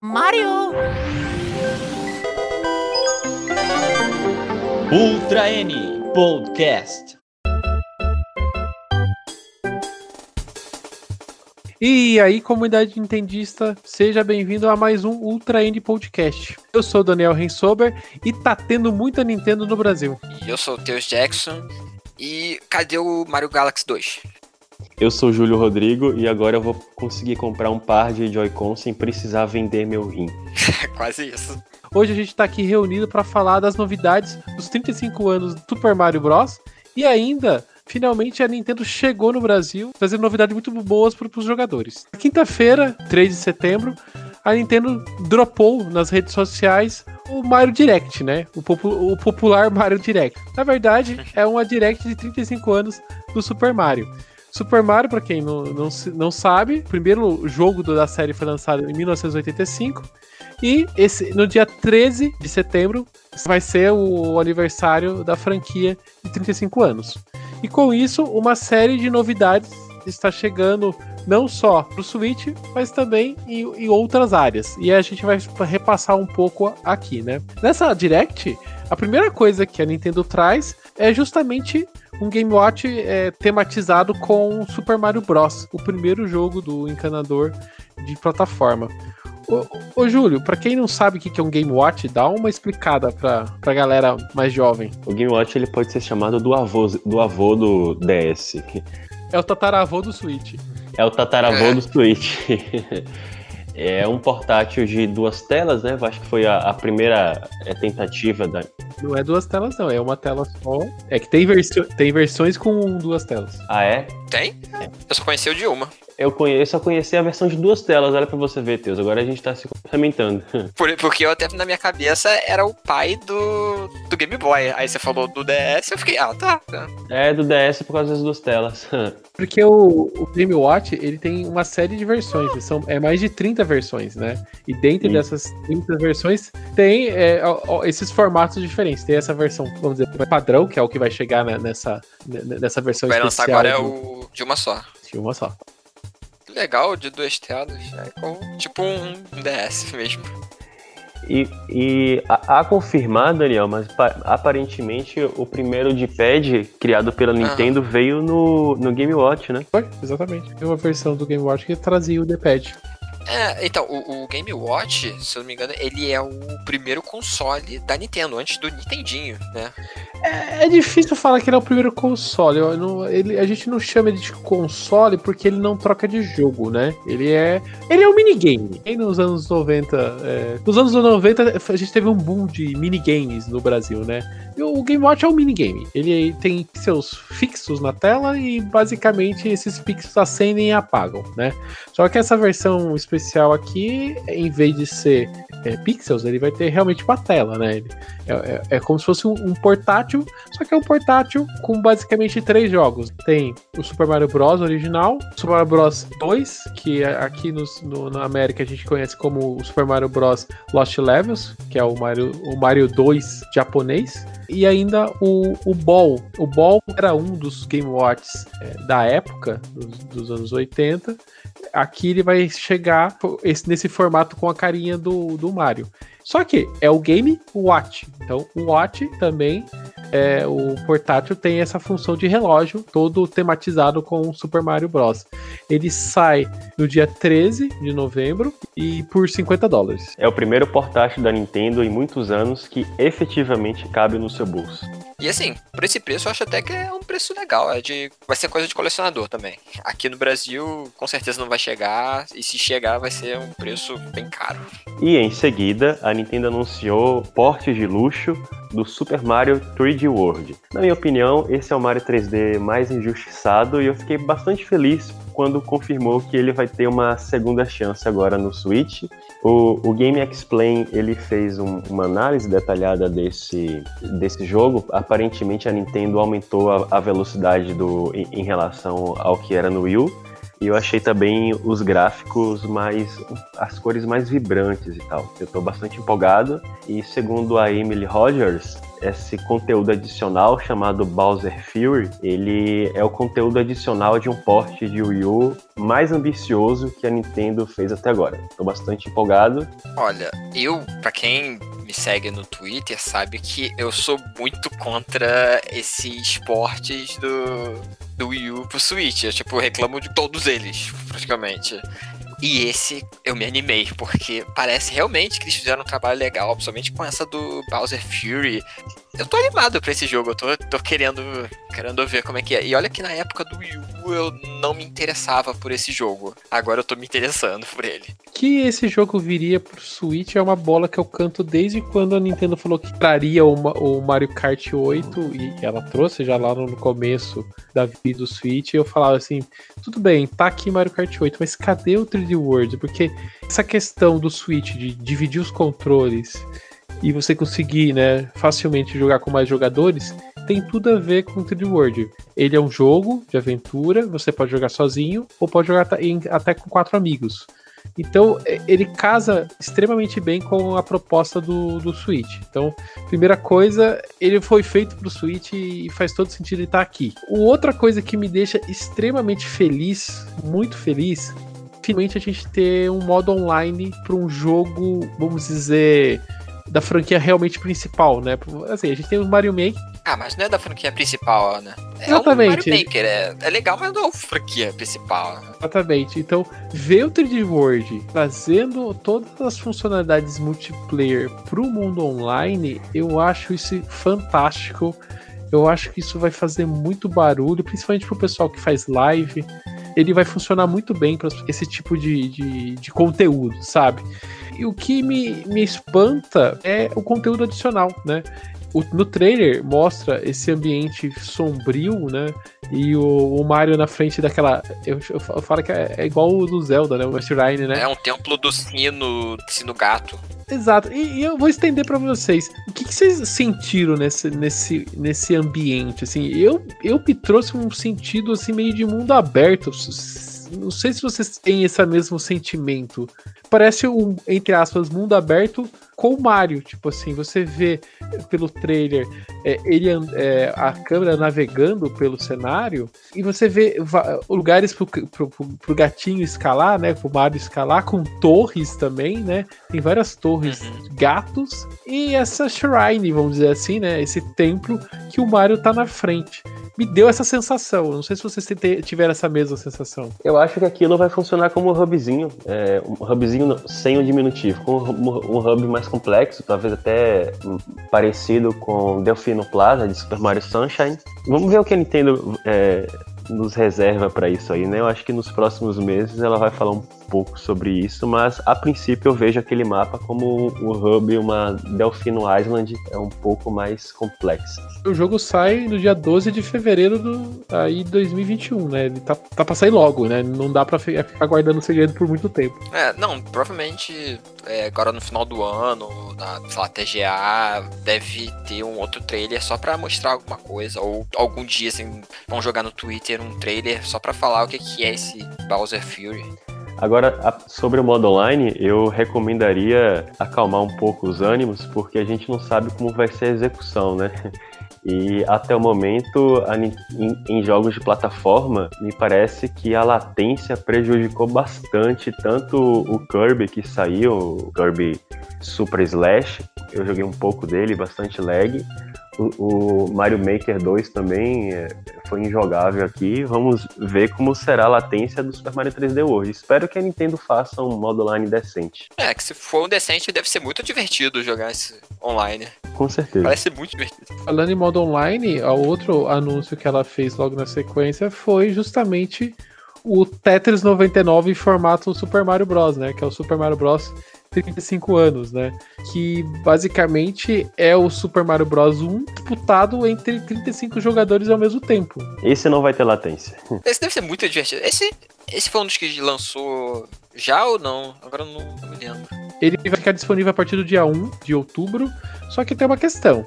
Mario! Ultra N Podcast. E aí, comunidade nintendista, seja bem-vindo a mais um Ultra N Podcast. Eu sou o Daniel Rensober e tá tendo muita Nintendo no Brasil. E eu sou o Teus Jackson. E cadê o Mario Galaxy 2? Eu sou o Júlio Rodrigo e agora eu vou conseguir comprar um par de Joy-Con sem precisar vender meu rim. Quase isso. Hoje a gente tá aqui reunido para falar das novidades dos 35 anos do Super Mario Bros. E ainda, finalmente a Nintendo chegou no Brasil, trazendo novidades muito boas para os jogadores. Quinta-feira, 3 de setembro, a Nintendo dropou nas redes sociais o Mario Direct, né? O, popu o popular Mario Direct. Na verdade, é uma Direct de 35 anos do Super Mario. Super Mario, para quem não, não, não sabe, o primeiro jogo da série foi lançado em 1985. E esse, no dia 13 de setembro vai ser o aniversário da franquia de 35 anos. E com isso, uma série de novidades está chegando não só para o Switch, mas também em, em, outras áreas. E a gente vai repassar um pouco aqui, né? Nessa Direct, a primeira coisa que a Nintendo traz é justamente um Game Watch é, tematizado com Super Mario Bros., o primeiro jogo do encanador de plataforma. Ô, ô Júlio, para quem não sabe o que é um Game Watch, dá uma explicada pra, pra galera mais jovem. O Game Watch ele pode ser chamado do avô do, avô do DS. É o tataravô do Switch. É o tataravô é. do Switch. É um portátil de duas telas, né? Acho que foi a, a primeira é, tentativa da. Não é duas telas, não. É uma tela só. É que tem, versi... tem versões com duas telas. Ah, é? Tem? É. Eu só conheci o de uma. Eu, conheço, eu só conheci a versão de duas telas, olha pra você ver, Teus. Agora a gente tá se complementando. Por, porque eu até na minha cabeça era o pai do, do Game Boy. Aí você falou do DS, eu fiquei, ah, tá. É, do DS por causa das duas telas. Porque o, o Game Watch, ele tem uma série de versões. São, é mais de 30 versões, né? E dentro Sim. dessas 30 versões tem é, ó, esses formatos diferentes. Tem essa versão, vamos dizer, padrão, que é o que vai chegar né, nessa, nessa versão vai especial. Vai lançar agora é o de uma só. De uma só legal de duas telas. É com, tipo um DS mesmo. E, e a, a, confirmar, Daniel, mas aparentemente o primeiro de pad criado pela Nintendo veio no, no Game Watch, né? Foi, exatamente. Tem uma versão do Game Watch que trazia o D-pad. É, então, o, o, Game Watch, se eu não me engano, ele é o primeiro console da Nintendo, antes do Nintendinho, né? É, é difícil falar que ele é o primeiro console. Não, ele, a gente não chama ele de console porque ele não troca de jogo, né? Ele é. Ele é um minigame. E nos anos 90. É, nos anos 90 a gente teve um boom de minigames no Brasil, né? E o Game Watch é um minigame. Ele tem seus fixos na tela e basicamente esses pixels acendem e apagam, né? Só que essa versão especial aqui, em vez de ser é, pixels, ele vai ter realmente uma tela, né? Ele, é, é, é, como se fosse um, um, portátil, só que é um portátil com basicamente três jogos. Tem o Super Mario Bros. original, Super Mario Bros. 2, que é aqui no, na América a gente conhece como o Super Mario Bros. Lost Levels, que é o Mario, o Mario 2 japonês, e ainda o, o Ball. O Ball era um dos Game Watches é, da época, dos, dos anos 80, aqui ele vai chegar esse, nesse formato com a carinha do, do Mario. Só que é o Game Watch. Então, o Watch também, é, o portátil tem essa função de relógio, todo tematizado com o Super Mario Bros. Ele sai no dia 13 de novembro e por 50 dólares. É o primeiro portátil da Nintendo em muitos anos que efetivamente cabe no seu bolso. E assim, por esse preço eu acho até que é um preço legal. É de, vai ser coisa de colecionador também. Aqui no Brasil, com certeza não vai chegar. E se chegar, vai ser um preço bem caro. E em seguida, a Nintendo anunciou portes de luxo do Super Mario 3D World. Na minha opinião, esse é o Mario 3D mais injustiçado e eu fiquei bastante feliz quando confirmou que ele vai ter uma segunda chance agora no Switch. O, o Game Explain ele fez um, uma análise detalhada desse, desse jogo. Aparentemente a Nintendo aumentou a, a velocidade do, em, em relação ao que era no Wii E eu achei também os gráficos mais. as cores mais vibrantes e tal. Eu tô bastante empolgado. E segundo a Emily Rogers, esse conteúdo adicional chamado Bowser Fury, ele é o conteúdo adicional de um porte de Wii U mais ambicioso que a Nintendo fez até agora. Estou bastante empolgado. Olha, eu, para quem me segue no Twitter sabe que eu sou muito contra esses portes do, do Wii U pro Switch. Eu, tipo, reclamo de todos eles, praticamente. E esse eu me animei, porque parece realmente que eles fizeram um trabalho legal, principalmente com essa do Bowser Fury. Eu tô animado pra esse jogo, eu tô, tô querendo, querendo ver como é que é. E olha que na época do Wii U eu não me interessava por esse jogo. Agora eu tô me interessando por ele. Que esse jogo viria pro Switch é uma bola que eu canto desde quando a Nintendo falou que traria o, o Mario Kart 8 e ela trouxe já lá no começo da vida do Switch. eu falava assim: tudo bem, tá aqui Mario Kart 8, mas cadê o 3D World? Porque essa questão do Switch de dividir os controles e você conseguir, né, facilmente jogar com mais jogadores, tem tudo a ver com o 3D World. Ele é um jogo de aventura, você pode jogar sozinho ou pode jogar até com quatro amigos. Então, é, ele casa extremamente bem com a proposta do, do Switch. Então, primeira coisa, ele foi feito para o Switch e faz todo sentido ele estar tá aqui. Outra coisa que me deixa extremamente feliz, muito feliz, finalmente a gente ter um modo online para um jogo, vamos dizer, da franquia realmente principal, né? Assim, a gente tem o Mario Maker. Ah, mas não é da franquia principal, né? É Exatamente. Mario Maker, é, é legal, mas não é a franquia principal. Né? Exatamente. Então, ver o 3D World trazendo todas as funcionalidades multiplayer pro mundo online, eu acho isso fantástico. Eu acho que isso vai fazer muito barulho, principalmente pro pessoal que faz live. Ele vai funcionar muito bem para esse tipo de, de, de conteúdo, sabe? E o que me, me espanta é o conteúdo adicional, né? O, no trailer mostra esse ambiente sombrio, né? E o, o Mario na frente daquela. Eu, eu, falo que é, é, igual o do Zelda, né? O Shrine, né? É um templo do sino, sino gato. Exato. E, e eu vou estender para vocês. O que, que, vocês sentiram nesse, nesse, nesse ambiente? Assim, eu, eu me trouxe um sentido assim meio de mundo aberto não sei se vocês têm esse mesmo sentimento. Parece um, entre aspas, mundo aberto com o Mario. Tipo assim, você vê pelo trailer é, ele, é, a câmera navegando pelo cenário e você vê lugares pro, pro, pro, gatinho escalar, né? Pro Mario escalar, com torres também, né? Tem várias torres uhum. gatos e essa shrine, vamos dizer assim, né? Esse templo que o Mario tá na frente me deu essa sensação. Não sei se vocês tiveram essa mesma sensação. Eu acho que aquilo vai funcionar como um hubzinho, é, um hubzinho sem o diminutivo, com um, um hub mais complexo, talvez até parecido com Delfino Plaza de Super Mario Sunshine. Vamos ver o que a Nintendo é, nos reserva para isso aí, né? Eu acho que nos próximos meses ela vai falar um pouco sobre isso, mas a princípio eu vejo aquele mapa como o hub uma Delfino Island é um pouco mais complexo. O jogo sai no dia 12 de fevereiro do aí 2021, né? Ele tá, tá pra sair logo, né? Não dá pra ficar guardando o segredo por muito tempo. É, não, provavelmente é, agora no final do ano, na, sei lá, TGA, deve ter um outro trailer só pra mostrar alguma coisa, ou algum dia, assim, vão jogar no Twitter um trailer só pra falar o que, que é esse Bowser Fury. Agora, sobre o modo online, eu recomendaria acalmar um pouco os ânimos, porque a gente não sabe como vai ser a execução, né? E até o momento, em, jogos de plataforma, me parece que a latência prejudicou bastante tanto o Kirby que saiu, o Kirby Super Slash, eu joguei um pouco dele, bastante lag, o, Mario Maker 2 também é, foi injogável aqui. Vamos ver como será a latência do Super Mario 3D World. Espero que a Nintendo faça um modo online decente. É, que se for um decente, deve ser muito divertido jogar esse online. Com certeza. Parece ser muito divertido. Falando em modo online, o outro anúncio que ela fez logo na sequência foi justamente o Tetris 99 em formato Super Mario Bros, né? Que é o Super Mario Bros 35 anos, né? Que basicamente é o Super Mario Bros 1 disputado entre 35 jogadores ao mesmo tempo. Esse não vai ter latência. Esse deve ser muito divertido. Esse, esse foi um dos que lançou Já ou não? Agora eu não, não me lembro. Ele vai ficar disponível a partir do dia 1 de outubro. Só que tem uma questão.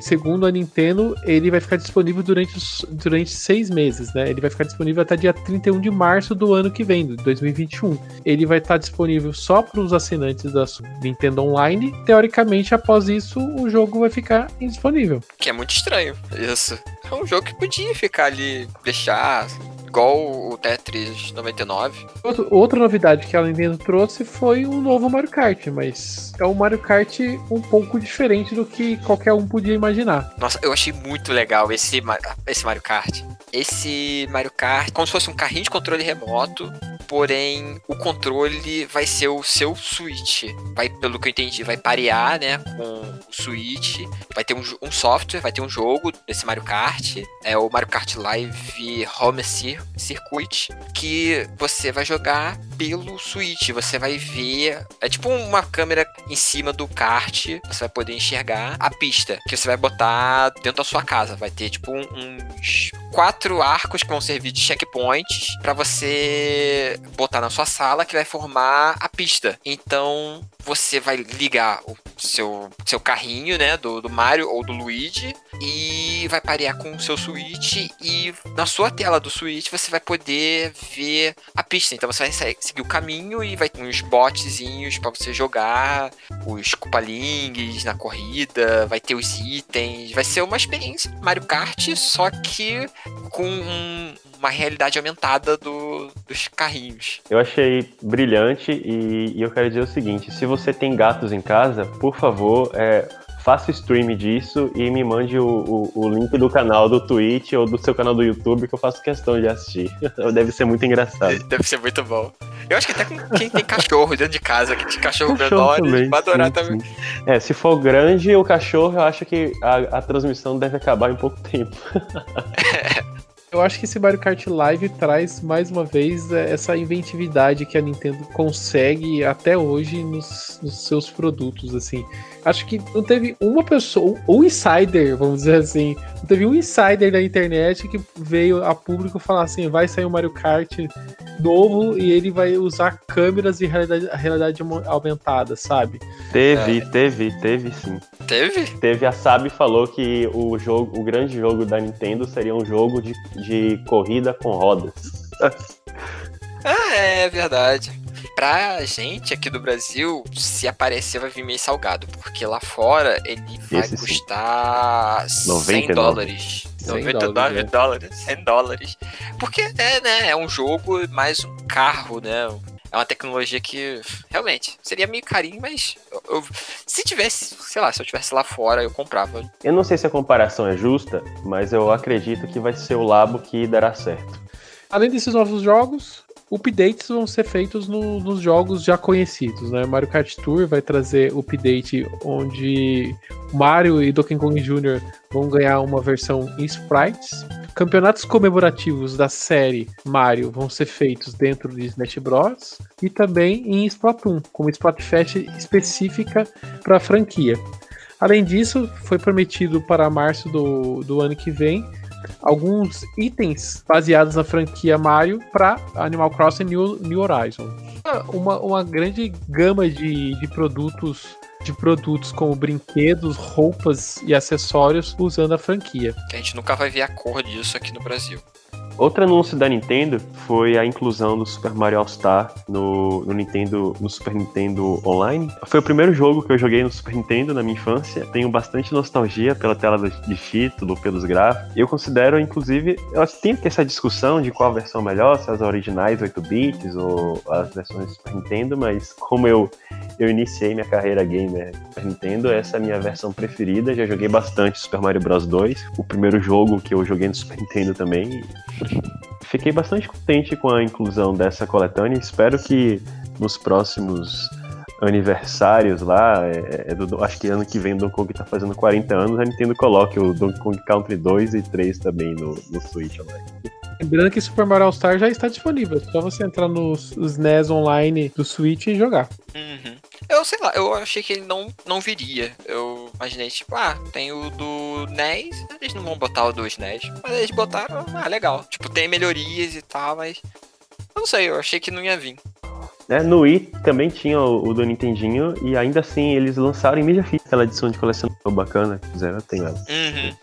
Segundo a Nintendo, ele vai ficar disponível durante, durante seis meses, né? Ele vai ficar disponível até dia 31 de março do ano que vem, de 2021. Ele vai estar disponível só para os assinantes da Nintendo Online. Teoricamente, após isso, o jogo vai ficar indisponível. Que é muito estranho. Isso. É um jogo que podia ficar ali, deixar. Igual o Tetris 99. Outro- outra novidade que a Nintendo trouxe foi um novo Mario Kart, mas é um Mario Kart um pouco diferente do que qualquer um podia imaginar. Nossa, eu achei muito legal esse, esse Mario Kart. Esse Mario Kart, como se fosse um carrinho de controle remoto, porém o controle vai ser o seu Switch. Vai, pelo que eu entendi, vai parear, né, com o Switch. Vai ter um, um software, vai ter um jogo desse Mario Kart. É o Mario Kart Live Home Cir- Circuit, que você vai jogar pelo Switch. Você vai ver, é tipo uma câmera em cima do kart, você vai poder enxergar a pista que você vai botar dentro da sua casa. Vai ter tipo um- uns quatro arcos que vão servir de checkpoints pra você botar na sua sala que vai formar a pista. Então você vai ligar o seu, seu carrinho, né, do, do Mario ou do Luigi e vai parear com o seu Switch e na sua tela do Switch você vai poder ver a pista. Então você vai seguir o caminho e vai ter uns botzinhos pra você jogar, os Koopalings na corrida, vai ter os itens, vai ser uma experiência Mario Kart, só que com um- uma realidade aumentada do- dos carrinhos. Eu achei brilhante e, e eu quero dizer o seguinte: se você tem gatos em casa, por favor, é, faça o stream disso e me mande o, o- o link do canal do Twitch ou do seu canal do YouTube que eu faço questão de assistir. Deve ser muito engraçado. Deve ser muito bom. Eu acho que até com quem tem cachorro dentro de casa, que tem cachorro, Cachorro menor, vai adorar sim, também. sim. É, se for grande o cachorro, eu acho que a, a transmissão deve acabar em pouco tempo. Eu acho que esse Mario Kart Live traz mais uma vez é, essa inventividade que a Nintendo consegue até hoje nos, nos seus produtos, assim. Acho que não teve uma pessoa, um insider, vamos dizer assim, não teve um insider da internet que veio a público falar assim, vai sair um Mario Kart novo e ele vai usar câmeras de realidade, realidade aumentada, sabe? Teve, teve, teve sim. Teve? Teve a Sabi falou que o jogo, o grande jogo da Nintendo seria um jogo de, de corrida com rodas. Ah, é verdade. Pra gente aqui do Brasil, se aparecer vai vir meio salgado, porque lá fora ele vai Esse sim. custar 100 99. dólares. 100 99 dólares, é. dólares, 100 dólares. Porque é, né, é um jogo mais um carro, né? É uma tecnologia que realmente seria meio carinho, mas eu- eu- se tivesse, sei lá, se eu tivesse lá fora, eu comprava. Eu não sei se a comparação é justa, mas eu acredito que vai ser o Labo que dará certo. Além desses novos jogos, updates vão ser feitos no- nos jogos já conhecidos, né? Mario Kart Tour vai trazer update onde Mario e Donkey Kong Jr. vão ganhar uma versão em sprites. Campeonatos comemorativos da série Mario vão ser feitos dentro de Smash Bros. E também em Splatoon, com uma Splatfest específica para a franquia. Além disso, foi prometido para março do, do ano que vem alguns itens baseados na franquia Mario para Animal Crossing New, New Horizons. Uma, uma grande gama de, de produtos de produtos como brinquedos, roupas e acessórios usando a franquia. Que a gente nunca vai ver a cor disso aqui no Brasil. Outro anúncio da Nintendo foi a inclusão do Super Mario All-Star no, no Nintendo, no Super Nintendo Online. Foi o primeiro jogo que eu joguei no Super Nintendo na minha infância. Tenho bastante nostalgia pela tela de título, pelos gráficos. Eu considero, inclusive, eu tenho que essa discussão de qual versão melhor, se as originais 8 bits ou as versões do Super Nintendo, mas como eu eu iniciei minha carreira gamer Super Nintendo, essa é a minha versão preferida. Já joguei bastante Super Mario Bros 2, o primeiro jogo que eu joguei no Super Nintendo também. Fiquei bastante contente com a inclusão dessa coletânea. Espero que nos próximos aniversários lá, é, é do- acho que ano que vem o Donkey Kong tá fazendo 40 anos, a Nintendo coloque o Donkey Kong Country 2 e 3 também no, no Switch Online. Lembrando que Super Mario All Star já está disponível, é só você entrar nos os NES online do Switch e jogar. Uhum. Eu sei lá, eu achei que ele não, não viria. Eu imaginei, tipo, ah, tem o do NES, eles não vão botar o dos NES. Mas eles botaram, ah, legal. Tipo, tem melhorias e tal, mas. Eu não sei, eu achei que não ia vir. né? No Wii também tinha o, o do Nintendinho e ainda assim eles lançaram em mídia física aquela edição de colecionador bacana que fizeram, tenho ela. Uhum.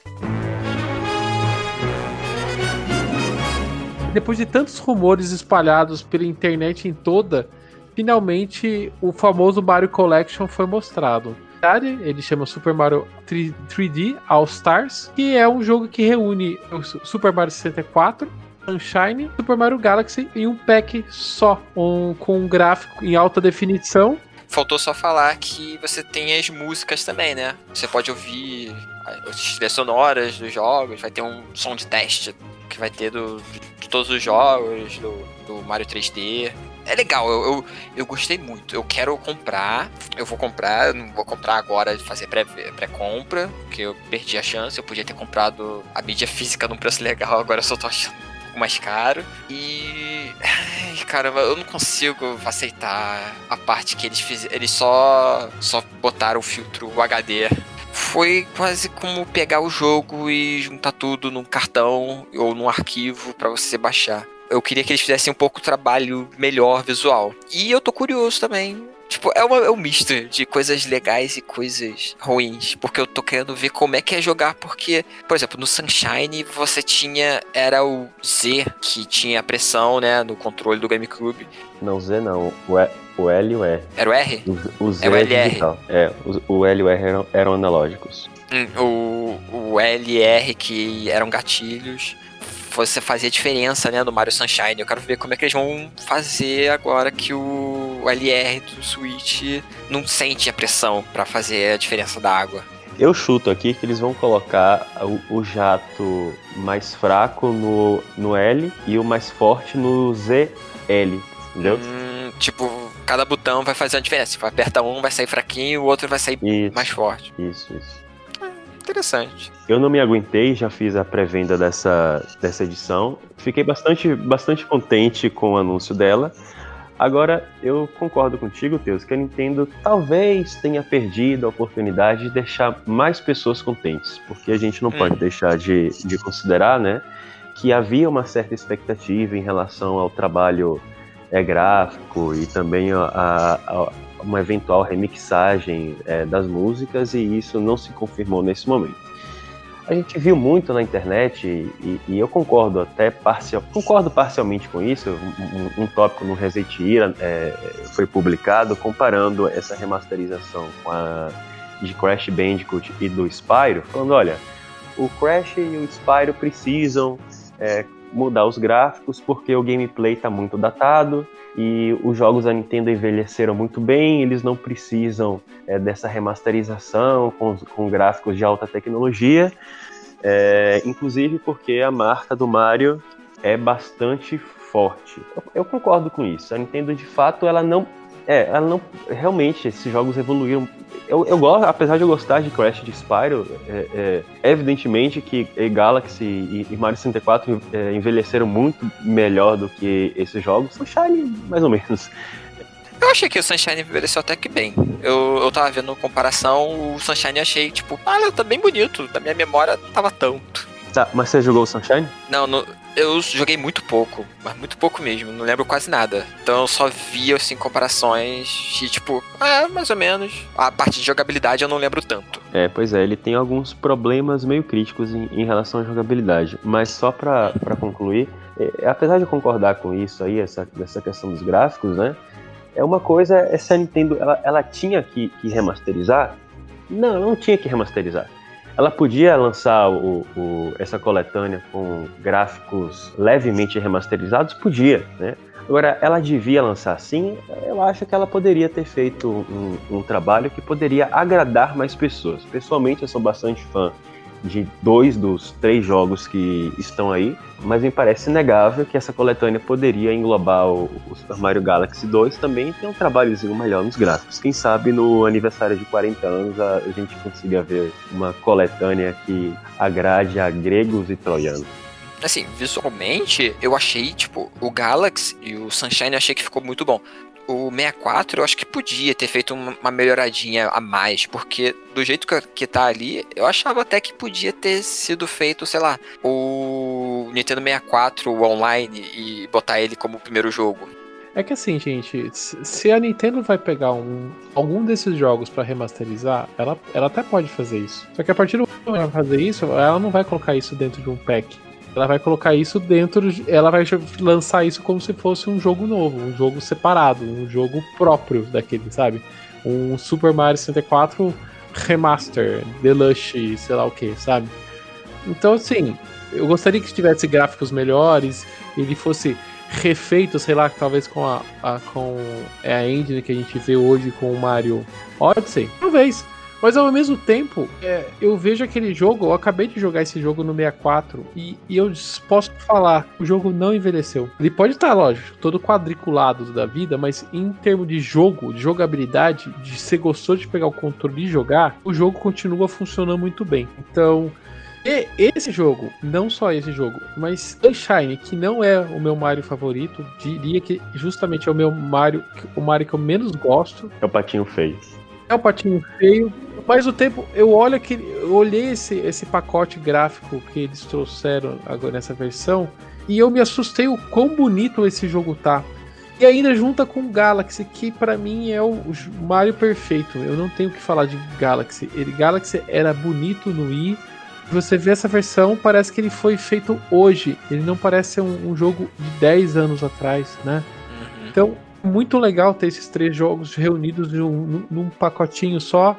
Depois de tantos rumores espalhados pela internet em toda, finalmente o famoso Mario Collection foi mostrado. Ele chama Super Mario 3D All Stars, que é um jogo que reúne o Super Mario 64, Sunshine, Super Mario Galaxy em um pack só, um, com um gráfico em alta definição. Faltou só falar que você tem as músicas também, né? Você pode ouvir as trilhas sonoras dos jogos, vai ter um som de teste que vai ter do, de todos os jogos, do, do Mario 3D. É legal, eu, eu, eu, gostei muito. Eu quero comprar, eu vou comprar, não vou comprar agora, fazer pré-compra, pré porque eu perdi a chance. Eu podia ter comprado a mídia física num preço legal, agora eu só tô achando um pouco mais caro. E. Ai, caramba, eu não consigo aceitar a parte que eles fizeram. Eles só, só botaram o filtro HD foi quase como pegar o jogo e juntar tudo num cartão ou num arquivo para você baixar. Eu queria que eles fizessem um pouco trabalho melhor visual. E eu tô curioso também Tipo, é, uma, é um misto de coisas legais e coisas ruins. Porque eu tô querendo ver como é que é jogar. Porque, por exemplo, no Sunshine você tinha. Era o Z que tinha a pressão, né? No controle do GameCube. Não, Z não. O, e, o L e o R. Era o R? O, o Z é o LR. Digital. É, o, o L e o R eram, eram analógicos. Hum, o, o L e R que eram gatilhos você fazia diferença, né, no Mario Sunshine. Eu quero ver como é que eles vão fazer agora que o LR do Switch não sente a pressão para fazer a diferença da água. Eu chuto aqui que eles vão colocar o, o, jato mais fraco no, no L e o mais forte no ZL, entendeu? Hum, tipo, cada botão vai fazer a diferença. Se aperta um, vai sair fraquinho, o outro vai sair isso, mais forte. Isso, isso interessante. Eu não me aguentei, já fiz a pré-venda dessa, dessa edição. Fiquei bastante, bastante contente com o anúncio dela. Agora, eu concordo contigo, Teus, que a Nintendo talvez tenha perdido a oportunidade de deixar mais pessoas contentes, porque a gente não hum. pode deixar de, de considerar, né, que havia uma certa expectativa em relação ao trabalho é, gráfico e também a, a, uma eventual remixagem é, das músicas e isso não se confirmou nesse momento. A gente viu muito na internet e, e eu concordo até parcial, concordo parcialmente com isso. Um, um tópico no Reset Ira é, foi publicado comparando essa remasterização com a de Crash Bandicoot e do Spyro, falando, olha, o Crash e o Spyro precisam é, mudar os gráficos porque o gameplay está muito datado e os jogos da Nintendo envelheceram muito bem, eles não precisam é, dessa remasterização com, com, gráficos de alta tecnologia, é, inclusive porque a marca do Mario é bastante forte. Eu, eu, concordo com isso. A Nintendo de fato ela não é, ela não realmente esses jogos evoluíram eu, eu gosto, apesar de eu gostar de Crash de Spyro, é, é, é evidentemente que Galaxy e, e Mario 64 é, envelheceram muito melhor do que esses jogos. Sunshine, mais ou menos. Eu achei que o Sunshine envelheceu até que bem. Eu, eu tava vendo comparação, o Sunshine achei, tipo, ah, tá bem bonito. Da minha memória tava tanto. Tá, mas você jogou o Sunshine? Não, no, eu joguei muito pouco, mas muito pouco mesmo, não lembro quase nada. Então eu só via, assim, comparações de tipo, ah, mais ou menos. A parte de jogabilidade eu não lembro tanto. É, pois é, ele tem alguns problemas meio críticos em, em relação à jogabilidade. Mas só pra, pra concluir, é, apesar de concordar com isso aí, essa, essa questão dos gráficos, né? É uma coisa, essa Nintendo, ela, ela tinha que, que remasterizar? Não, ela não tinha que remasterizar ela podia lançar o, o, essa coletânea com gráficos levemente remasterizados? Podia, né? Agora, ela devia lançar assim? Eu acho que ela poderia ter feito um, um trabalho que poderia agradar mais pessoas. Pessoalmente, eu sou bastante fã de dois dos três jogos que estão aí, mas me parece inegável que essa coletânea poderia englobar o, Super Mario Galaxy 2 também e ter um trabalhozinho melhor nos gráficos. Quem sabe no aniversário de 40 anos a, a gente consiga ver uma coletânea que agrade a gregos e troianos assim, visualmente, eu achei, tipo, o Galaxy e o Sunshine eu achei que ficou muito bom o 64 eu acho que podia ter feito uma melhoradinha a mais, porque do jeito que, que tá ali, eu achava até que podia ter sido feito, sei lá, o Nintendo 64 online e botar ele como primeiro jogo. É que assim, gente, se a Nintendo vai pegar um, algum desses jogos para remasterizar, ela, ela até pode fazer isso. Só que a partir do momento que ela fazer isso, ela não vai colocar isso dentro de um pack. Ela vai colocar isso dentro, ela vai lançar isso como se fosse um jogo novo, um jogo separado, um jogo próprio daquele, sabe? Um Super Mario 64 Remaster, Deluxe, sei lá o que, sabe? Então, assim, eu gostaria que tivesse gráficos melhores, ele fosse refeito, sei lá, talvez com a, a, com a engine que a gente vê hoje com o Mario Odyssey, talvez. Mas ao mesmo tempo, é, eu vejo aquele jogo, eu acabei de jogar esse jogo no 64 e, e eu posso falar, o jogo não envelheceu. Ele pode estar, lógico, todo quadriculado da vida, mas em termos de jogo, de jogabilidade, de ser gostoso de pegar o controle e jogar, o jogo continua funcionando muito bem. Então, e esse jogo, não só esse jogo, mas Sunshine, que não é o meu Mario favorito, diria que justamente é o meu Mario, o Mario que eu menos gosto. É o patinho feio. É o patinho feio, mas o tempo, eu olho que eu olhei esse, esse pacote gráfico que eles trouxeram agora nessa versão e eu me assustei o quão bonito esse jogo tá. E ainda junta com Galaxy, que para mim é o Mario perfeito. Eu não tenho o que falar de Galaxy. Ele Galaxy era bonito no Wii você vê essa versão, parece que ele foi feito hoje. Ele não parece ser um, um jogo de 10 anos atrás, né? Uhum. Então, muito legal ter esses três jogos reunidos num, num pacotinho só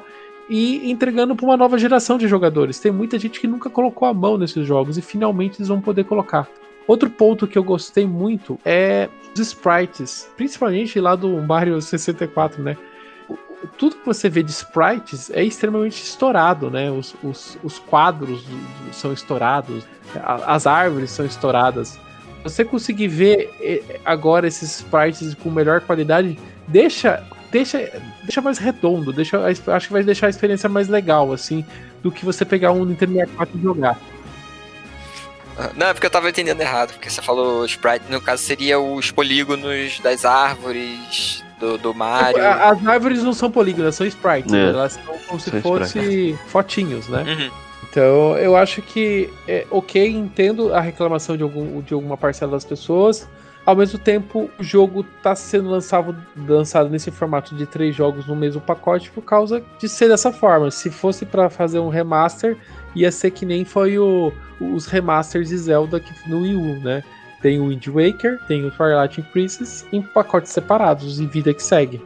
e entregando para uma nova geração de jogadores. Tem muita gente que nunca colocou a mão nesses jogos e finalmente eles vão poder colocar. Outro ponto que eu gostei muito é os sprites, principalmente lá do Mario 64, né? tudo que você vê de sprites é extremamente estourado, né? Os, os, os quadros são estourados, as árvores são estouradas. Você conseguir ver agora esses sprites com melhor qualidade, deixa, deixa, deixa mais redondo, deixa, acho que vai deixar a experiência mais legal, assim, do que você pegar um Nintendo 64 e jogar. Ah, não, é porque eu tava entendendo errado, porque você falou sprite, no caso seria os polígonos das árvores, do, do Mario. As árvores não são polígonas, são sprites. É. Elas são como se fossem fotinhos, né? Uhum. Então, eu acho que, é, ok, entendo a reclamação de, algum, de alguma parcela das pessoas. Ao mesmo tempo, o jogo está sendo lançado, lançado nesse formato de três jogos no mesmo pacote por causa de ser dessa forma. Se fosse para fazer um remaster, ia ser que nem foi o, os remasters de Zelda no Wii U, né? Tem o Wind Waker, tem o Twilight Princess em pacotes separados e vida que segue.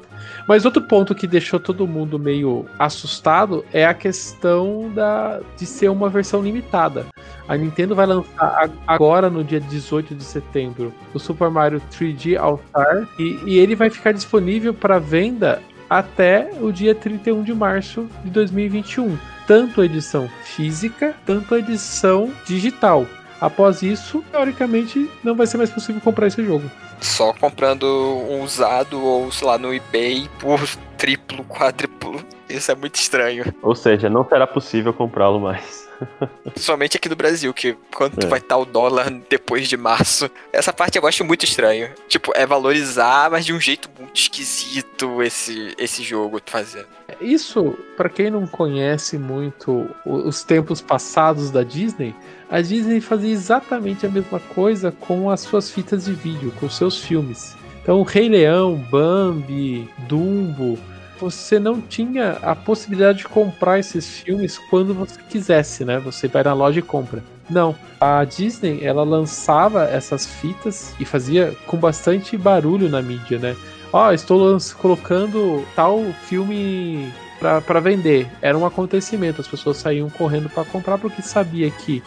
Mas outro ponto que deixou todo mundo meio assustado é a questão da, de ser uma versão limitada. A Nintendo vai lançar agora, no dia 18 de setembro, o Super Mario 3D All-Star e, e ele vai ficar disponível para venda até o dia 31 de março de 2021. Tanto a edição física, tanto a edição digital. Após isso, teoricamente, não vai ser mais possível comprar esse jogo. Só comprando um usado ou, sei lá, no eBay por triplo, quádruplo. Isso é muito estranho. Ou seja, não será possível comprá-lo mais. Somente aqui no Brasil, que quanto é. vai estar o dólar depois de março. Essa parte eu acho muito estranho. Tipo, é valorizar, mas de um jeito muito esquisito esse, esse jogo fazendo. Isso, para quem não conhece muito os tempos passados da Disney, a Disney fazia exatamente a mesma coisa com as suas fitas de vídeo, com seus filmes. Então, Rei Leão, Bambi, Dumbo, você não tinha a possibilidade de comprar esses filmes quando você quisesse, né? Você vai na loja e compra. Não, a Disney ela lançava essas fitas e fazia com bastante barulho na mídia, né? Ó, oh, estou colocando tal filme para vender. Era um acontecimento, as pessoas saíam correndo para comprar porque sabia que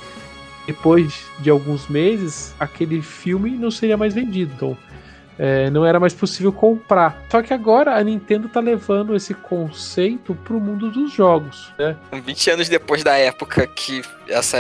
depois de alguns meses, aquele filme não seria mais vendido. Então, é, não era mais possível comprar. Só que agora a Nintendo tá levando esse conceito pro mundo dos jogos, né? 20 anos depois da época que essa,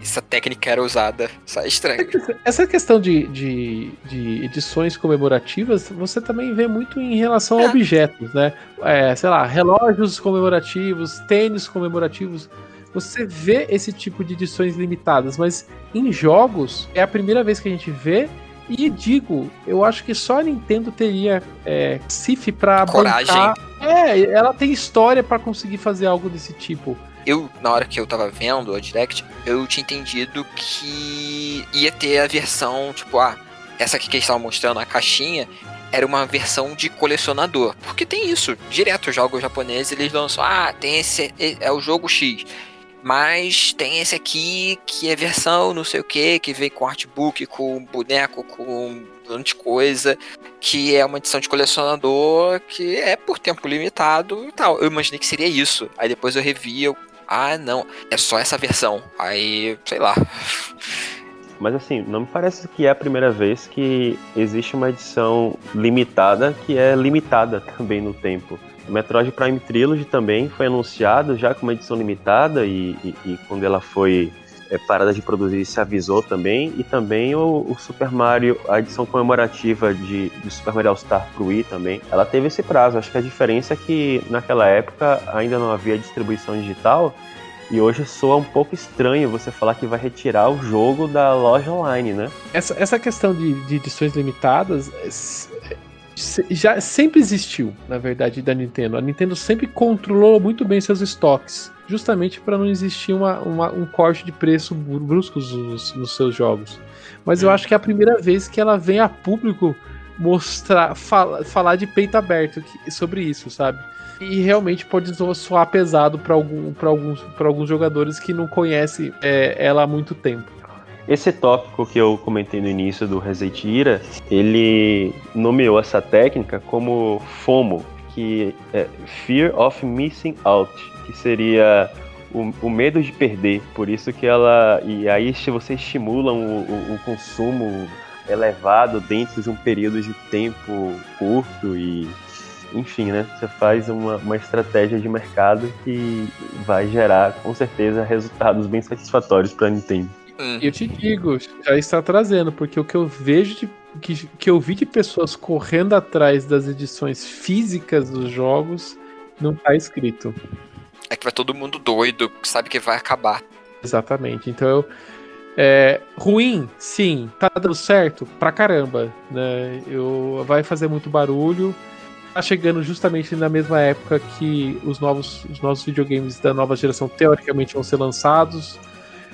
essa técnica era usada. Isso é estranho. Essa questão de, de, de edições comemorativas, você também vê muito em relação a é. objetos, né? É, sei lá, relógios comemorativos, tênis comemorativos você vê esse tipo de edições limitadas, mas em jogos é a primeira vez que a gente vê. E digo, eu acho que só a Nintendo teria é, CIF pra Coragem. Bancar. É, ela tem história para conseguir fazer algo desse tipo. Eu, na hora que eu tava vendo a Direct, eu tinha entendido que ia ter a versão, tipo, ah, essa aqui que eles estavam mostrando, a caixinha, era uma versão de colecionador. Porque tem isso, direto os jogos japoneses eles lançam, ah, tem esse é o jogo X. Mas tem esse aqui que é versão não sei o que, que vem com artbook, com boneco, com um monte de coisa, que é uma edição de colecionador que é por tempo limitado e tal. Eu imaginei que seria isso. Aí depois eu revi, eu, ah, não, é só essa versão. Aí, sei lá. Mas assim, não me parece que é a primeira vez que existe uma edição limitada que é limitada também no tempo. O Metroid Prime Trilogy também foi anunciado já com uma edição limitada e, e, e quando ela foi é, parada de produzir se avisou também. E também o, o, Super Mario, a edição comemorativa de, de Super Mario All Star pro Wii também, ela teve esse prazo. Acho que a diferença é que naquela época ainda não havia distribuição digital e hoje soa um pouco estranho você falar que vai retirar o jogo da loja online, né? Essa, essa questão de, de edições limitadas já sempre existiu, na verdade, da Nintendo. A Nintendo sempre controlou muito bem seus estoques, justamente para não existir uma, uma, um corte de preço brusco nos, nos seus jogos. Mas eu acho que é a primeira vez que ela vem a público mostrar, fala, falar de peito aberto sobre isso, sabe? E realmente pode soar pesado para algum, alguns, alguns jogadores que não conhecem é, ela há muito tempo. Esse tópico que eu comentei no início do Reset Ira, ele nomeou essa técnica como FOMO, que é Fear of Missing Out, que seria o, o, medo de perder. Por isso que ela. E aí você estimula o, o, o consumo elevado dentro de um período de tempo curto e enfim, né? Você faz uma, uma estratégia de mercado que vai gerar, com certeza, resultados bem satisfatórios para a Nintendo. Hum. Eu te digo, já está trazendo, porque o que eu vejo de, que, que eu vi de pessoas correndo atrás das edições físicas dos jogos não está escrito. É que vai todo mundo doido, sabe que vai acabar. Exatamente. Então eu. É, ruim, sim. Tá dando certo pra caramba. Né? Eu, vai fazer muito barulho tá chegando justamente na mesma época que os novos, os novos videogames da nova geração teoricamente vão ser lançados.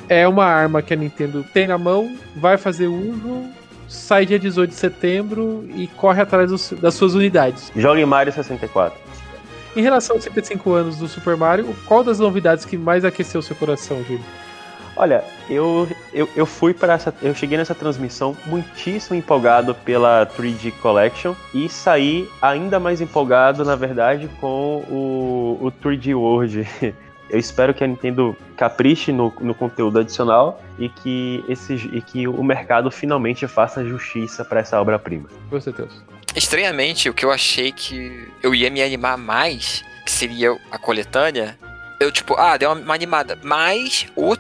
É uma arma que a Nintendo tem na mão, vai fazer uso, sai dia 18 de setembro e corre atrás dos, das suas unidades. Jogue Mario 64. Em relação aos 75 anos do Super Mario, qual das novidades que mais aqueceu seu coração, Júlio? Olha, eu, eu, eu fui para essa. Eu cheguei nessa transmissão muitíssimo empolgado pela 3D Collection e saí ainda mais empolgado, na verdade, com o, o 3D World. Eu espero que a Nintendo capriche no, no conteúdo adicional e que, esse, e que o mercado finalmente faça justiça para essa obra-prima. Com certeza. Estranhamente, o que eu achei que eu ia me animar mais, que seria a coletânea, eu tipo, ah, deu uma, uma animada. Mas o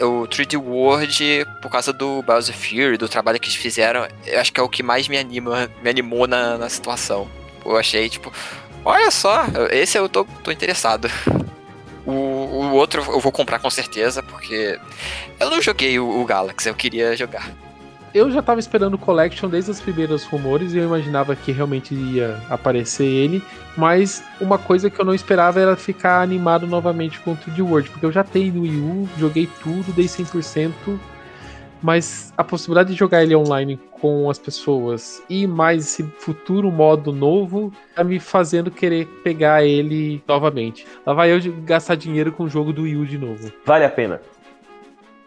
o 3D World, por causa do Bowser Fury, do trabalho que eles fizeram, eu acho que é o que mais me anima, me animou na, na situação. Eu achei, tipo, olha só, esse eu tô, tô interessado. O, o outro eu vou comprar com certeza, porque eu não joguei o, o Galaxy, eu queria jogar. Eu já tava esperando o Collection desde os primeiros rumores e eu imaginava que realmente ia aparecer ele, mas uma coisa que eu não esperava era ficar animado novamente com o 3D World, porque eu já tenho no Wii U, joguei tudo, dei 100%, mas a possibilidade de jogar ele online com as pessoas e mais esse futuro modo novo tá me fazendo querer pegar ele novamente. Lá vai eu gastar dinheiro com o jogo do Wii U de novo. Vale a pena.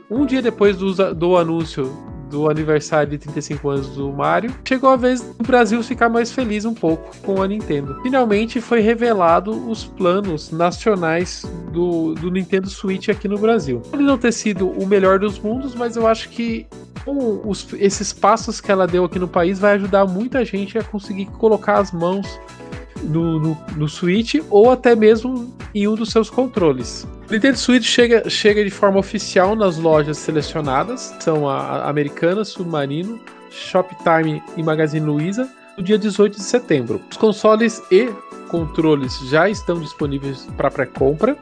Um dia depois do, do anúncio do aniversário de 35 anos do Mario, chegou a vez do Brasil ficar mais feliz um pouco com a Nintendo. Finalmente foi revelado os planos nacionais do, do Nintendo Switch aqui no Brasil. Pode não ter sido o melhor dos mundos, mas eu acho que com os, esses passos que ela deu aqui no país vai ajudar muita gente a conseguir colocar as mãos no, no, no Switch ou até mesmo em um dos seus controles. O Nintendo Switch chega, chega de forma oficial nas lojas selecionadas, são a, a Americana, Submarino, Shoptime e Magazine Luiza, no dia 18 de setembro. Os consoles e controles já estão disponíveis para pré-compra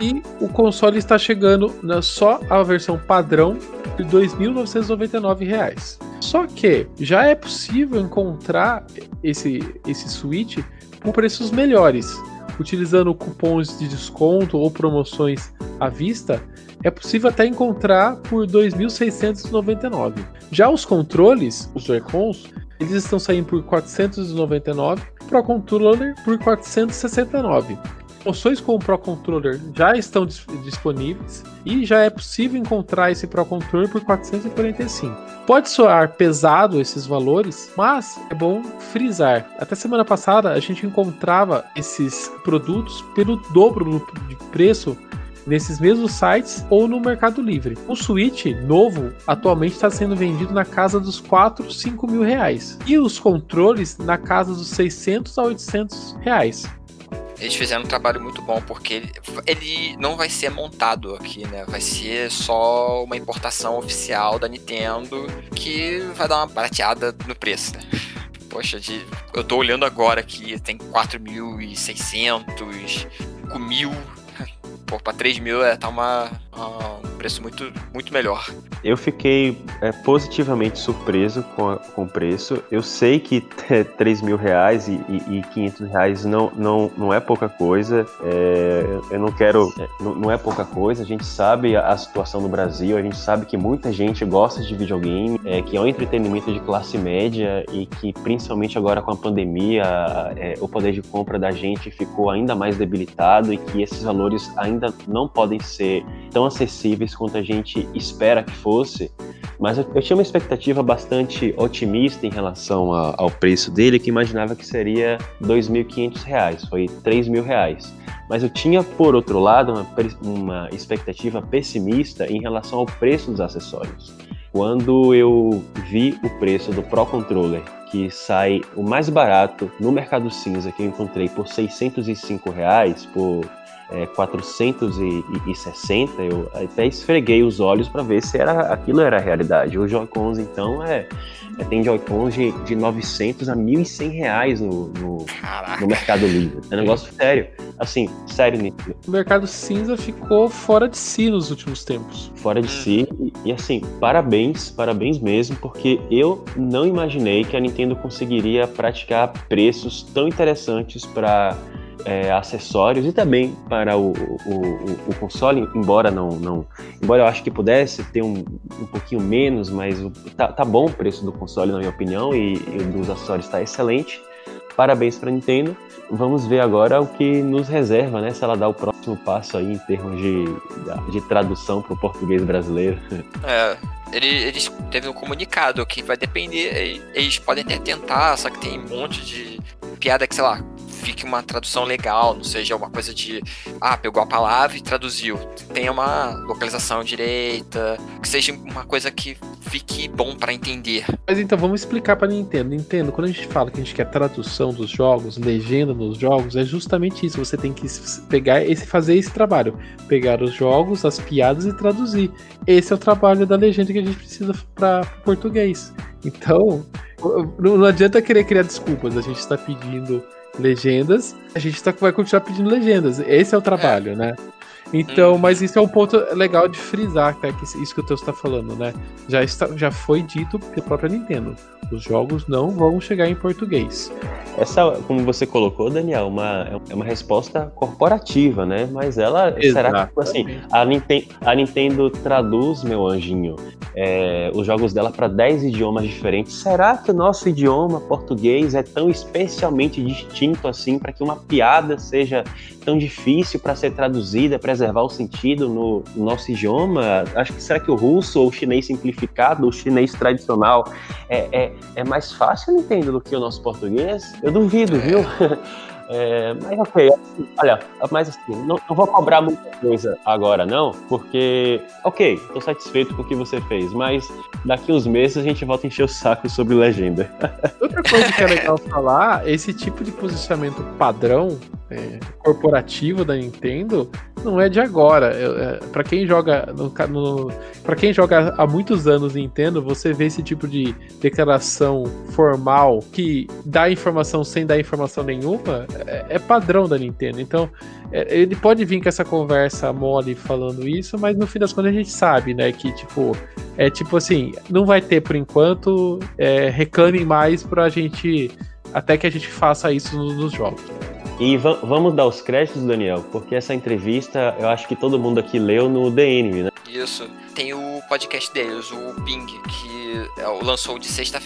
e o console está chegando na só a versão padrão de R$ 2.999. Só que já é possível encontrar esse, esse Switch com preços melhores. Utilizando cupons de desconto ou promoções à vista, é possível até encontrar por 2.699. Já os controles, os Joy-Cons, eles estão saindo por 499, Pro Controller por 469. Opções com o Pro Controller já estão dis disponíveis e já é possível encontrar esse Pro Controller por 445. Pode soar pesado esses valores, mas é bom frisar. Até semana passada a gente encontrava esses produtos pelo dobro de preço nesses mesmos sites ou no Mercado Livre. O Switch novo atualmente está sendo vendido na casa dos 4, 5 mil reais. E os controles na casa dos 600 a 800 reais. Eles fizeram um trabalho muito bom, porque ele, ele não vai ser montado aqui, né? Vai ser só uma importação oficial da Nintendo que vai dar uma barateada no preço, né? Poxa, de, eu tô olhando agora aqui, tem 4.600, 5.000 pô, pra 3 mil é, tá uma, uma, um preço muito, muito melhor. Eu fiquei é, positivamente surpreso com, a, com o preço. Eu sei que 3 mil reais e, e, e 500 reais não, não, não é pouca coisa. É, eu não quero. É, não, não, é pouca coisa. A gente sabe a, a, situação no Brasil, a gente sabe que muita gente gosta de videogame, é, que é um entretenimento de classe média e que, principalmente agora com a pandemia, é, o poder de compra da gente ficou ainda mais debilitado e que esses valores ainda ainda não podem ser tão acessíveis quanto a gente espera que fosse, mas eu, eu tinha uma expectativa bastante otimista em relação a, ao preço dele, que imaginava que seria R$ 2.500, foi R$ mil reais. Mas eu tinha, por outro lado, uma, uma expectativa pessimista em relação ao preço dos acessórios. Quando eu vi o preço do Pro Controller, que sai o mais barato no mercado cinza que eu encontrei por 605 reais, por é, 460, eu até esfreguei os olhos para ver se era aquilo era a realidade. Os Joy-Cons, então, é, é tem Joy-Cons de, de 900 a 1.100 reais no, no, no, Mercado Livre. É um negócio sério. Assim, sério, nisso. O mercado cinza ficou fora de si nos últimos tempos. Fora de si. E, e assim, parabéns, parabéns mesmo, porque eu não imaginei que a Nintendo conseguiria praticar preços tão interessantes para é, acessórios e também para o, o, o, console, embora não, não. Embora eu acho que pudesse ter um, um pouquinho menos, mas o, tá, tá bom o preço do console, na minha opinião, e, e dos acessórios está excelente. Parabéns para a Nintendo. Vamos ver agora o que nos reserva, né? Se ela dá o próximo passo aí em termos de, de tradução para o português brasileiro. É, ele, eles teve um comunicado que vai depender. Eles podem até tentar, só que tem um monte de piada que, sei lá, fique uma tradução legal, não seja uma coisa de, ah, pegou a palavra e traduziu. Tenha uma localização direita, que seja uma coisa que fique bom para entender. Mas então vamos explicar para Nintendo. Nintendo, quando a gente fala que a gente quer tradução dos jogos, legenda nos jogos, é justamente isso. Você tem que pegar e fazer esse trabalho, pegar os jogos, as piadas e traduzir. Esse é o trabalho da legenda que a gente precisa para português. Então, não adianta querer criar desculpas. A gente está pedindo legendas, a gente tá, vai continuar pedindo legendas. Esse é o trabalho, é. né? Então, hum. mas isso é um ponto legal de frisar, tá? Que isso que o Teus está falando, né? Já, está, já foi dito pela própria Nintendo. Os jogos não vão chegar em português. Essa, como você colocou, Daniel, uma, é uma resposta corporativa, né? Mas ela, Exatamente. será que, assim, a Nintendo, a Nintendo traduz, meu anjinho, é, os jogos dela para 10 idiomas diferentes. Será que o nosso idioma português é tão especialmente distinto assim para que uma piada seja tão difícil para ser traduzida, preservar o sentido no, no, nosso idioma? Acho que será que o russo ou o chinês simplificado, o chinês tradicional é, é, é mais fácil, Nintendo, do que o nosso português? Eu duvido, viu? É, mas ok, assim, olha, mas assim, não, não, vou cobrar muita coisa agora, não, porque, ok, tô satisfeito com o que você fez, mas daqui uns meses a gente volta a encher o saco sobre legenda. Outra coisa que é legal falar, esse tipo de posicionamento padrão é, corporativo da Nintendo não é de agora. É, para quem joga no, no para quem joga há muitos anos Nintendo, você vê esse tipo de declaração formal que dá informação sem dar informação nenhuma, é, é padrão da Nintendo. Então, é, ele pode vir com essa conversa mole falando isso, mas no fim das contas a gente sabe, né, que tipo, é tipo assim, não vai ter por enquanto, é, reclamem mais pra gente até que a gente faça isso nos jogos. E va vamos dar os créditos, Daniel, porque essa entrevista eu acho que todo mundo aqui leu no DN, né? Isso. Tem o podcast deles, o Ping, que é, lançou de sexta,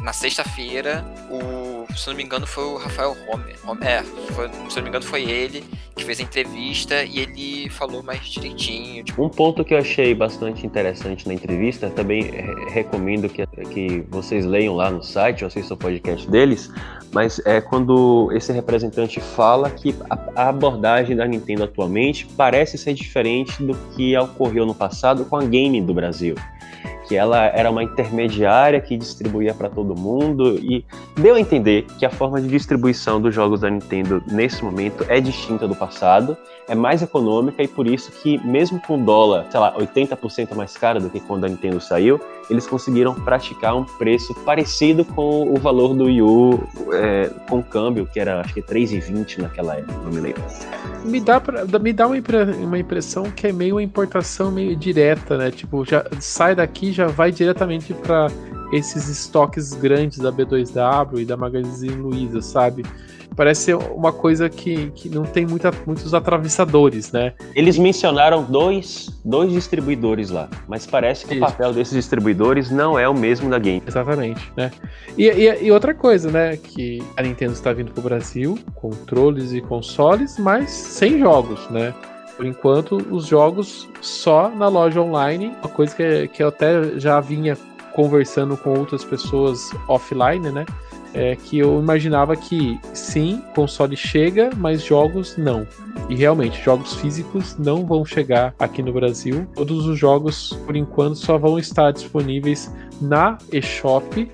na sexta-feira. O, se não me engano, foi o Rafael Homer. É, foi, se não me engano, foi ele que fez a entrevista e ele falou mais direitinho. Tipo... Um ponto que eu achei bastante interessante na entrevista, também recomendo que, que vocês leiam lá no site, ou assistam o podcast deles, mas é quando esse representante fala que a, abordagem da Nintendo atualmente parece ser diferente do que ocorreu no passado com a Game do Brasil que ela era uma intermediária que distribuía para todo mundo e deu a entender que a forma de distribuição dos jogos da Nintendo nesse momento é distinta do passado, é mais econômica e por isso que mesmo com dólar, sei lá, 80% mais caro do que quando a Nintendo saiu, eles conseguiram praticar um preço parecido com o valor do Wii U é, com câmbio, que era acho que 3,20 naquela época, não me lembro. Me dá, pra, me dá uma, uma impressão que é meio uma importação meio direta, né? Tipo, já sai daqui já vai diretamente para esses estoques grandes da B2W e da Magazine Luiza, sabe? Parece ser uma coisa que, que não tem muita, muitos atravessadores, né? Eles mencionaram dois, dois distribuidores lá, mas parece que Isso. o papel desses distribuidores não é o mesmo da Game. Exatamente, né? E, e, e outra coisa, né? Que a Nintendo está vindo para o Brasil, controles e consoles, mas sem jogos, né? Por enquanto, os jogos só na loja online, uma coisa que, que eu até já vinha conversando com outras pessoas offline, né? É que eu imaginava que sim, console chega, mas jogos não. E realmente, jogos físicos não vão chegar aqui no Brasil. Todos os jogos, por enquanto, só vão estar disponíveis na eShop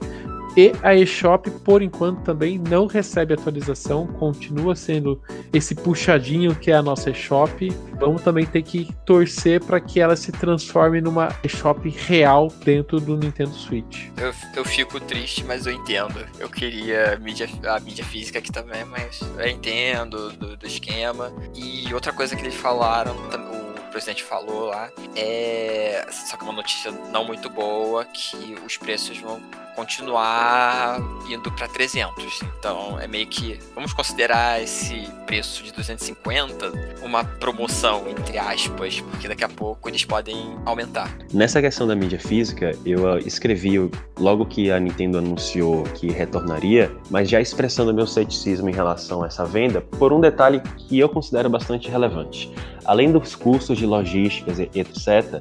e a eShop, por enquanto, também não recebe atualização, continua sendo esse puxadinho que é a nossa eShop. Vamos também ter que torcer para que ela se transforme numa eShop real dentro do Nintendo Switch. Eu, eu fico triste, mas eu entendo. Eu queria a mídia, a mídia física aqui também, mas eu entendo do, do esquema. E outra coisa que eles falaram, o presidente falou lá, é. Só que uma notícia não muito boa, que os preços vão continuar indo para 300. Então é meio que vamos considerar esse preço de 250 uma promoção entre aspas, porque daqui a pouco eles podem aumentar. Nessa questão da mídia física, eu ah, escrevi logo que a Nintendo anunciou que retornaria, mas já expressando meu ceticismo em relação a essa venda, por um detalhe que eu considero bastante relevante. Além dos custos de logísticas etc,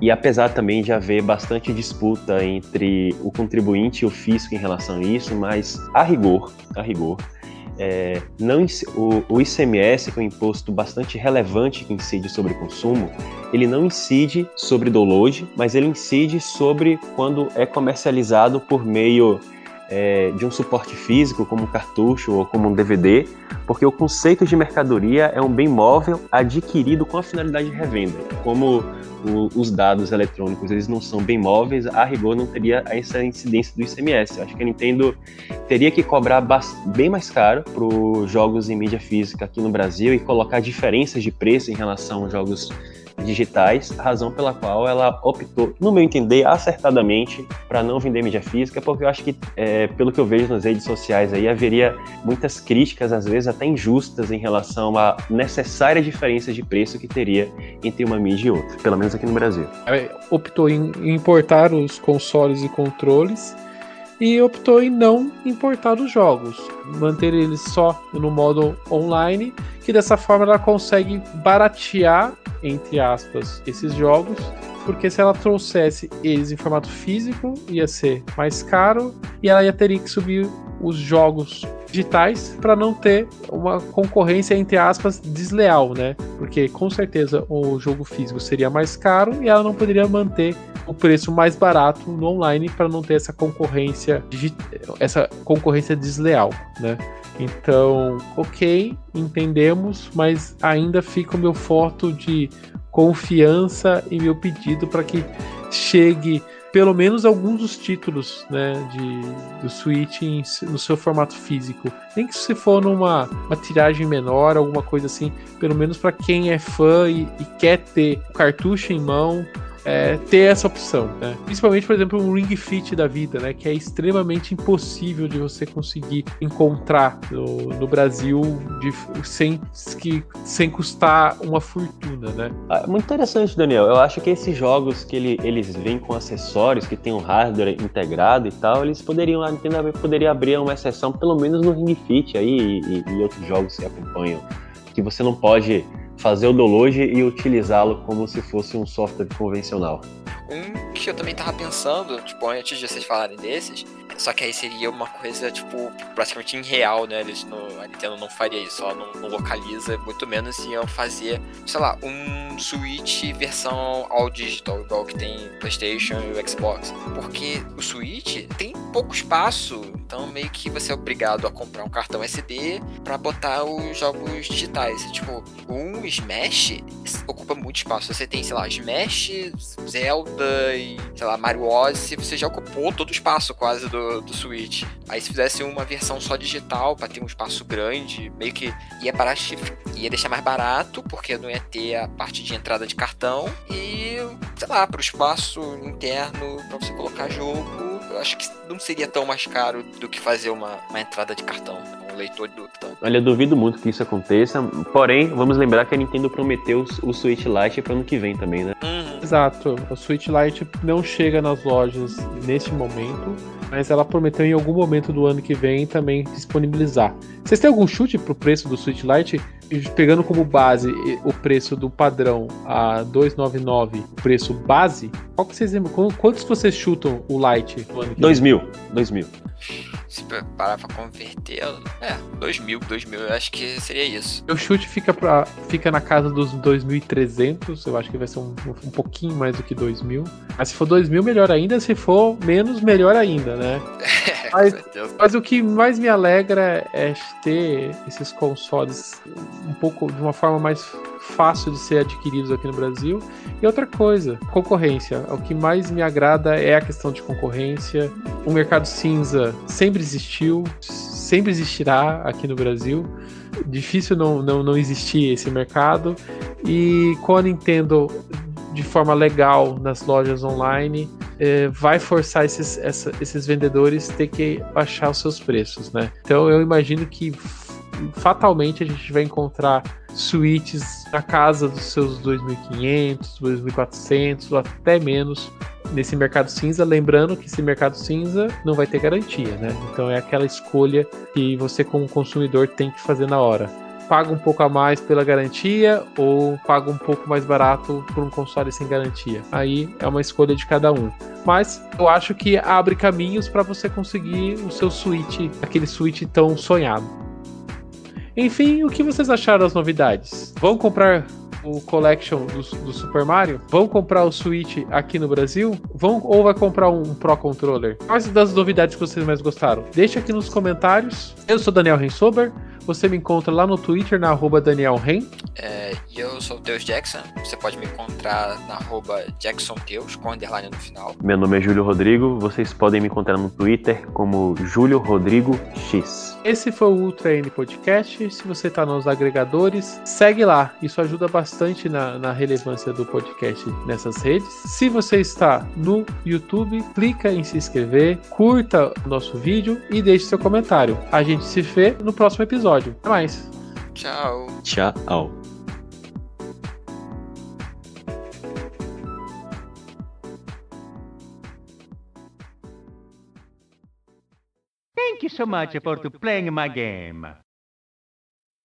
e apesar também de haver bastante disputa entre o contribuinte e o fisco em relação a isso, mas a rigor, a rigor, é, não, o, o, ICMS, que é um imposto bastante relevante que incide sobre consumo, ele não incide sobre download, mas ele incide sobre quando é comercializado por meio é, de um suporte físico, como um cartucho ou como um DVD, porque o conceito de mercadoria é um bem móvel adquirido com a finalidade de revenda. Como o, os dados eletrônicos eles não são bem móveis, a rigor não teria essa incidência do ICMS. Eu acho que a Nintendo teria que cobrar bem mais caro para os jogos em mídia física aqui no Brasil e colocar diferenças de preço em relação aos jogos digitais, razão pela qual ela optou, no meu entender, acertadamente para não vender mídia física, porque eu acho que, é, pelo que eu vejo nas redes sociais aí, haveria muitas críticas, às vezes até injustas, em relação à necessária diferença de preço que teria entre uma mídia e outra, pelo menos aqui no Brasil. É, optou em importar os consoles e controles e optou em não importar os jogos, manter eles só no modo online, que dessa forma ela consegue baratear, entre aspas, esses jogos, porque se ela trouxesse eles em formato físico, ia ser mais caro e ela ia ter que subir os jogos digitais para não ter uma concorrência entre aspas desleal, né? Porque com certeza o jogo físico seria mais caro e ela não poderia manter o preço mais barato no online para não ter essa concorrência essa concorrência desleal, né? Então, ok, entendemos, mas ainda fica o meu foto de confiança e meu pedido para que chegue pelo menos alguns dos títulos né, de, do Switch em, no seu formato físico. Nem que se for numa uma tiragem menor, alguma coisa assim, pelo menos para quem é fã e, e, quer ter o cartucho em mão é, ter essa opção, né? Principalmente, por exemplo, um Ring Fit da vida, né? Que é extremamente impossível de você conseguir encontrar no, no Brasil de, sem, que, sem custar uma fortuna, né? Ah, muito interessante, Daniel. Eu acho que esses jogos que ele, eles vêm com acessórios, que tem um hardware integrado e tal, eles poderiam, a Nintendo poderia abrir uma exceção, pelo menos no Ring Fit aí e, e outros jogos que acompanham, que você não pode fazer o download e utilizá-lo como se fosse um software convencional. Um que eu também tava pensando, tipo, antes de vocês falarem desses, só que aí seria uma coisa, tipo, praticamente irreal, né? Eles no, a Nintendo não faria isso, ela não, não, localiza, muito menos iam fazer, sei lá, um Switch versão all digital, igual que tem PlayStation e o Xbox. Porque o Switch tem pouco espaço, então meio que você é obrigado a comprar um cartão SD para botar os jogos digitais. Tipo, um Smash ocupa muito espaço. Você tem, sei lá, Smash, Zelda e, sei lá, Mario Odyssey, você já ocupou todo o espaço quase do, do, Switch. Aí se fizesse uma versão só digital para ter um espaço grande, meio que ia parar ia deixar mais barato, porque não ia ter a parte de entrada de cartão e, sei lá, para o espaço interno para você colocar jogo, eu acho que não seria tão mais caro do que fazer uma, uma entrada de cartão, leitor do. Olha, eu duvido muito que isso aconteça, porém, vamos lembrar que a Nintendo prometeu o Switch Lite para ano que vem também, né? Uhum. Exato, o Switch Lite não chega nas lojas neste momento, mas ela prometeu em algum momento do ano que vem também disponibilizar. Vocês têm algum chute pro preço do Switch Lite? Pegando como base o preço do padrão a 299, preço base, qual que vocês lembram? Quantos vocês chutam o Lite? 2000, mil. Se parar pra converter, é, 2 mil, 2 mil, eu acho que seria isso. O chute fica, pra, fica na casa dos 2.300, eu acho que vai ser um, um pouquinho mais do que 2 mil. Mas se for 2 mil, melhor ainda, se for menos, melhor ainda, né? mas, mas o que mais me alegra é ter esses consoles um pouco de uma forma mais fácil de ser adquiridos aqui no Brasil. E outra coisa, concorrência. O que mais me agrada é a questão de concorrência. O mercado cinza sempre existiu, sempre existirá aqui no Brasil. Difícil não, não, não existir esse mercado. E com a Nintendo de forma legal nas lojas online, é, vai forçar esses, essa, esses vendedores ter que baixar os seus preços, né? Então eu imagino que fatalmente a gente vai encontrar suítes na casa dos seus 2.500, 2.400 ou até menos nesse mercado cinza, lembrando que esse mercado cinza não vai ter garantia, né? Então é aquela escolha que você como consumidor tem que fazer na hora. Paga um pouco a mais pela garantia ou paga um pouco mais barato por um console sem garantia. Aí é uma escolha de cada um. Mas eu acho que abre caminhos para você conseguir o seu Switch, aquele Switch tão sonhado. Enfim, o que vocês acharam das novidades? Vão comprar o Collection do, do, Super Mario? Vão comprar o Switch aqui no Brasil? Vão ou vai comprar um Pro Controller? Quais das novidades que vocês mais gostaram? Deixa aqui nos comentários. Eu sou Daniel Rensober. Você me encontra lá no Twitter, na arroba Daniel Ren. É, eu sou o Teus Jackson. Você pode me encontrar na arroba Jackson Teus, com underline no final. Meu nome é Júlio Rodrigo. Vocês podem me encontrar no Twitter como Júlio Rodrigo X. Esse foi o Ultra N Podcast. Se você está nos agregadores, segue lá. Isso ajuda bastante na, na relevância do podcast nessas redes. Se você está no YouTube, clica em se inscrever, curta o nosso vídeo e deixe seu comentário. A gente se vê no próximo episódio episódio. Até mais. Tchau. Tchau. Thank you so much for playing my game.